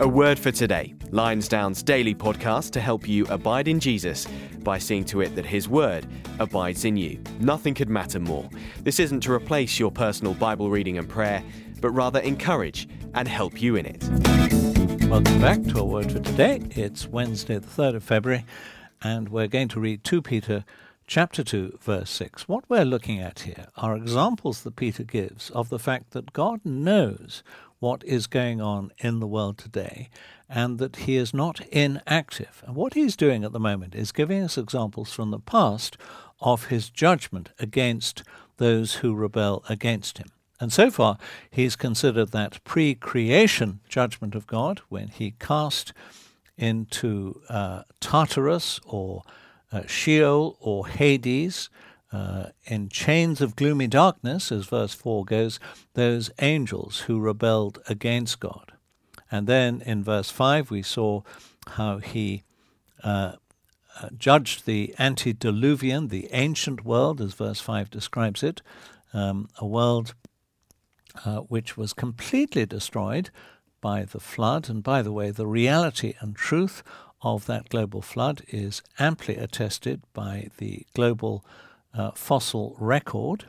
A word for today. Lionsdown's daily podcast to help you abide in Jesus by seeing to it that his word abides in you. Nothing could matter more. This isn't to replace your personal Bible reading and prayer, but rather encourage and help you in it. Welcome back to a word for today. It's Wednesday, the 3rd of February, and we're going to read 2 Peter chapter 2, verse 6. What we're looking at here are examples that Peter gives of the fact that God knows what is going on in the world today and that he is not inactive. And what he's doing at the moment is giving us examples from the past of his judgment against those who rebel against him. And so far, he's considered that pre creation judgment of God when he cast into uh, Tartarus or uh, Sheol or Hades, uh, in chains of gloomy darkness, as verse 4 goes, those angels who rebelled against God. And then in verse 5, we saw how he uh, uh judged the antediluvian, the ancient world, as verse 5 describes it, um, a world uh, which was completely destroyed by the flood. And by the way, the reality and truth of that global flood is amply attested by the global uh, fossil record.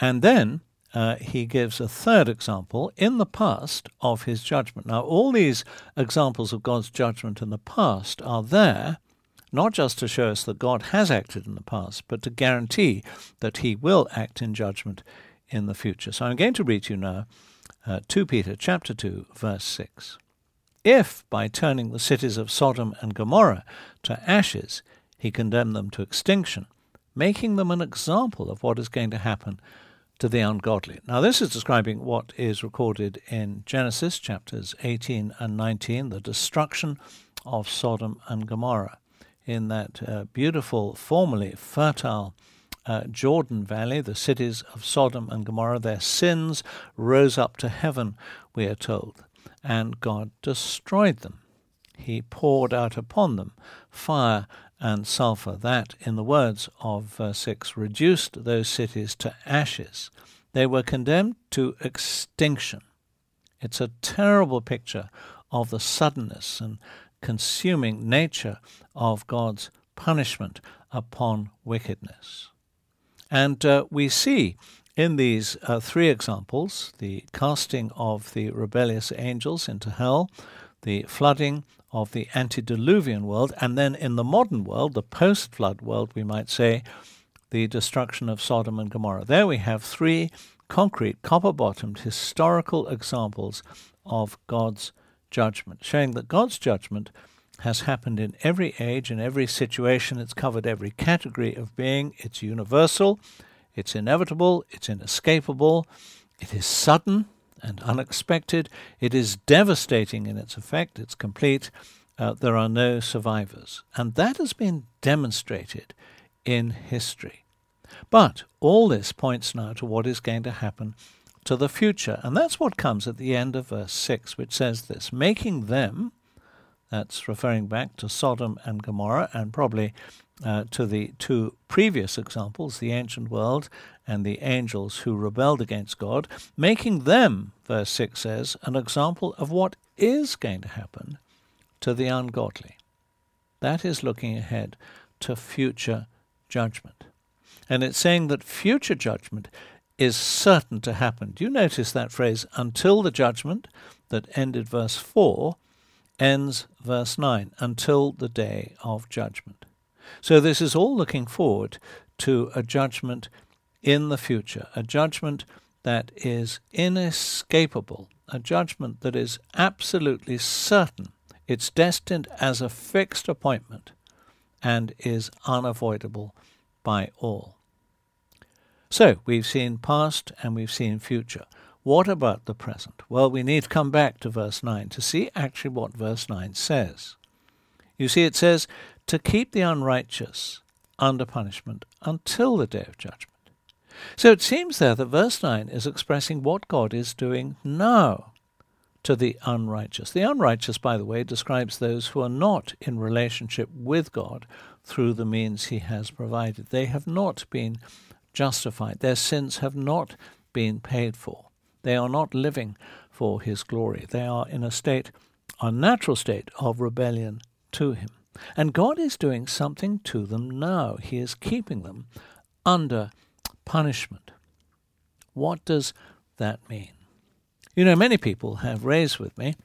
And then uh, he gives a third example in the past of his judgment. Now, all these examples of God's judgment in the past are there not just to show us that God has acted in the past, but to guarantee that he will act in judgment in the future. So I'm going to read to you now uh, 2 Peter chapter 2 verse 6. If, by turning the cities of Sodom and Gomorrah to ashes, he condemned them to extinction, making them an example of what is going to happen to the ungodly. Now, this is describing what is recorded in Genesis chapters 18 and 19, the destruction of Sodom and Gomorrah in that uh, beautiful, formerly fertile uh, Jordan Valley, the cities of Sodom and Gomorrah. Their sins rose up to heaven, we are told and God destroyed them. He poured out upon them fire and sulfur. That, in the words of verse 6, reduced those cities to ashes. They were condemned to extinction. It's a terrible picture of the suddenness and consuming nature of God's punishment upon wickedness. And uh, we see in these uh, three examples the casting of the rebellious angels into hell, the flooding of the antediluvian world, and then in the modern world, the post flood world, we might say, the destruction of Sodom and Gomorrah. There we have three concrete, copper bottomed historical examples of God's judgment, showing that God's judgment has happened in every age, in every situation. It's covered every category of being. It's universal, it's inevitable, it's inescapable, it is sudden and unexpected, it is devastating in its effect, it's complete. Uh, there are no survivors. And that has been demonstrated in history. But all this points now to what is going to happen to the future. And that's what comes at the end of verse 6, which says this making them, that's referring back to Sodom and Gomorrah, and probably uh, to the two previous examples, the ancient world and the angels who rebelled against God, making them, verse 6 says, an example of what is going to happen to the ungodly. That is looking ahead to future judgment. And it's saying that future judgment is certain to happen. Do you notice that phrase, until the judgment that ended verse 4 ends verse 9, until the day of judgment? So this is all looking forward to a judgment in the future, a judgment that is inescapable, a judgment that is absolutely certain. It's destined as a fixed appointment and is unavoidable by all. So we've seen past and we've seen future. What about the present? Well, we need to come back to verse 9 to see actually what verse 9 says. You see, it says, to keep the unrighteous under punishment until the day of judgment. So it seems there that verse 9 is expressing what God is doing now to the unrighteous. The unrighteous, by the way, describes those who are not in relationship with God through the means He has provided. They have not been justified, their sins have not been paid for. They are not living for His glory. They are in a state a natural state of rebellion to Him. And God is doing something to them now. He is keeping them under punishment. What does that mean? You know, many people have raised with me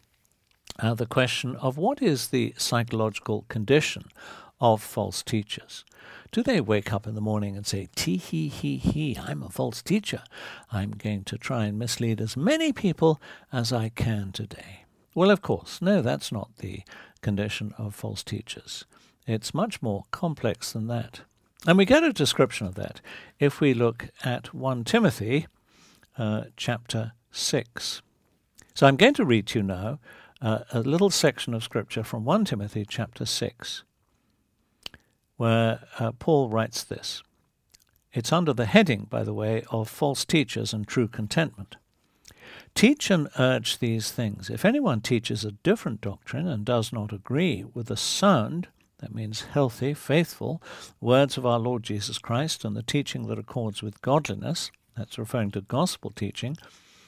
uh, the question of what is the psychological condition of false teachers. Do they wake up in the morning and say, tee hee hee hee, I'm a false teacher. I'm going to try and mislead as many people as I can today? Well, of course, no, that's not the condition of false teachers. It's much more complex than that. And we get a description of that if we look at 1 Timothy uh, chapter 6. So I'm going to read to you now uh, a little section of scripture from 1 Timothy chapter 6 where uh, Paul writes this. It's under the heading, by the way, of false teachers and true contentment. Teach and urge these things. If anyone teaches a different doctrine and does not agree with the sound, that means healthy, faithful, words of our Lord Jesus Christ and the teaching that accords with godliness, that's referring to gospel teaching,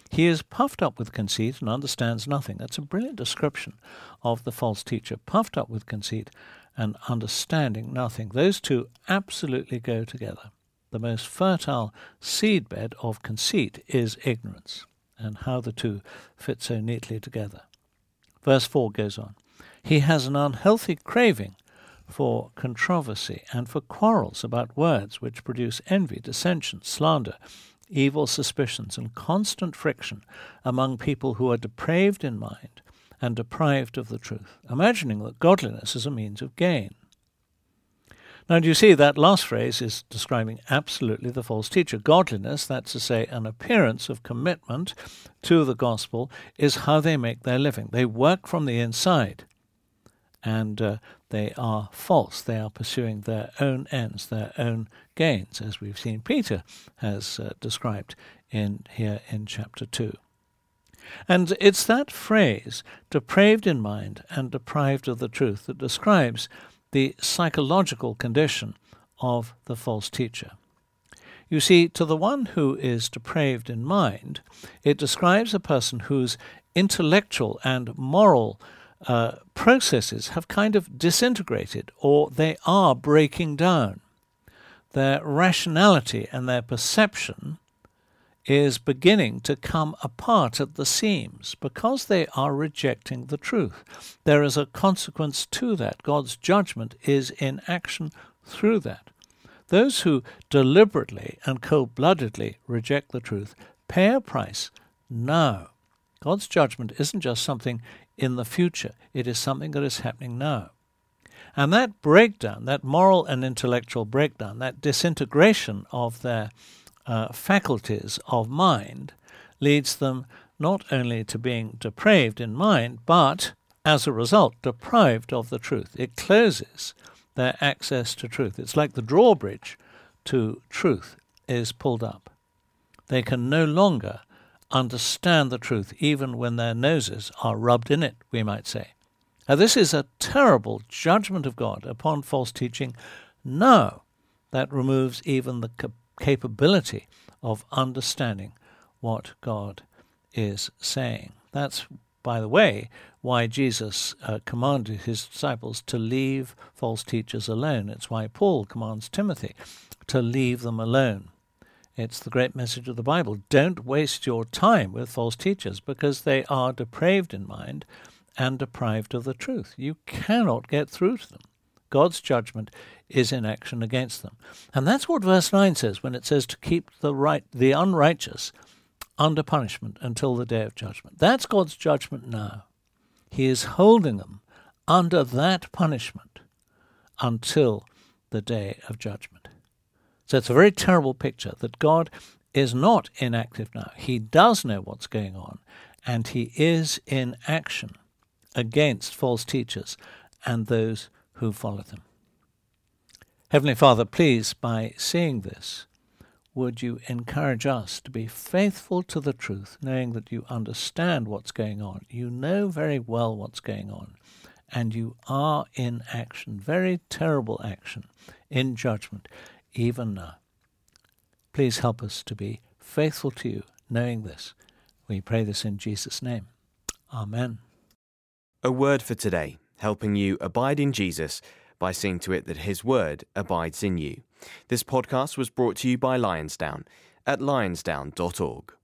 he is puffed up with conceit and understands nothing. That's a brilliant description of the false teacher, puffed up with conceit and understanding nothing. Those two absolutely go together. The most fertile seedbed of conceit is ignorance, and how the two fit so neatly together. Verse 4 goes on He has an unhealthy craving for controversy and for quarrels about words which produce envy, dissension, slander, evil suspicions, and constant friction among people who are depraved in mind and deprived of the truth, imagining that godliness is a means of gain. Now, do you see that last phrase is describing absolutely the false teacher? Godliness, that's to say, an appearance of commitment to the gospel, is how they make their living. They work from the inside, and uh, they are false. They are pursuing their own ends, their own gains, as we've seen Peter has uh, described in here in chapter 2. And it's that phrase, depraved in mind and deprived of the truth, that describes the psychological condition of the false teacher. You see, to the one who is depraved in mind, it describes a person whose intellectual and moral uh, processes have kind of disintegrated or they are breaking down. Their rationality and their perception is beginning to come apart at the seams because they are rejecting the truth. There is a consequence to that. God's judgment is in action through that. Those who deliberately and cold bloodedly reject the truth pay a price now. God's judgment isn't just something in the future, it is something that is happening now. And that breakdown, that moral and intellectual breakdown, that disintegration of their uh, faculties of mind leads them not only to being depraved in mind, but as a result, deprived of the truth. It closes their access to truth. It's like the drawbridge to truth is pulled up. They can no longer understand the truth, even when their noses are rubbed in it, we might say. Now, this is a terrible judgment of God upon false teaching. No, that removes even the capability of understanding what God is saying. That's, by the way, why Jesus uh, commanded his disciples to leave false teachers alone. It's why Paul commands Timothy to leave them alone. It's the great message of the Bible. Don't waste your time with false teachers because they are depraved in mind and deprived of the truth. You cannot get through to them. God's judgment is in action against them. And that's what verse 9 says when it says to keep the right the unrighteous under punishment until the day of judgment. That's God's judgment now. He is holding them under that punishment until the day of judgment. So it's a very terrible picture that God is not inactive now. He does know what's going on, and He is in action against false teachers and those who follow them. Heavenly Father, please, by seeing this, would you encourage us to be faithful to the truth, knowing that you understand what's going on? You know very well what's going on, and you are in action, very terrible action, in judgment, even now. Please help us to be faithful to you, knowing this. We pray this in Jesus' name. Amen. A word for today, helping you abide in Jesus by seeing to it that his word abides in you. This podcast was brought to you by Lionsdown at lionsdown.org.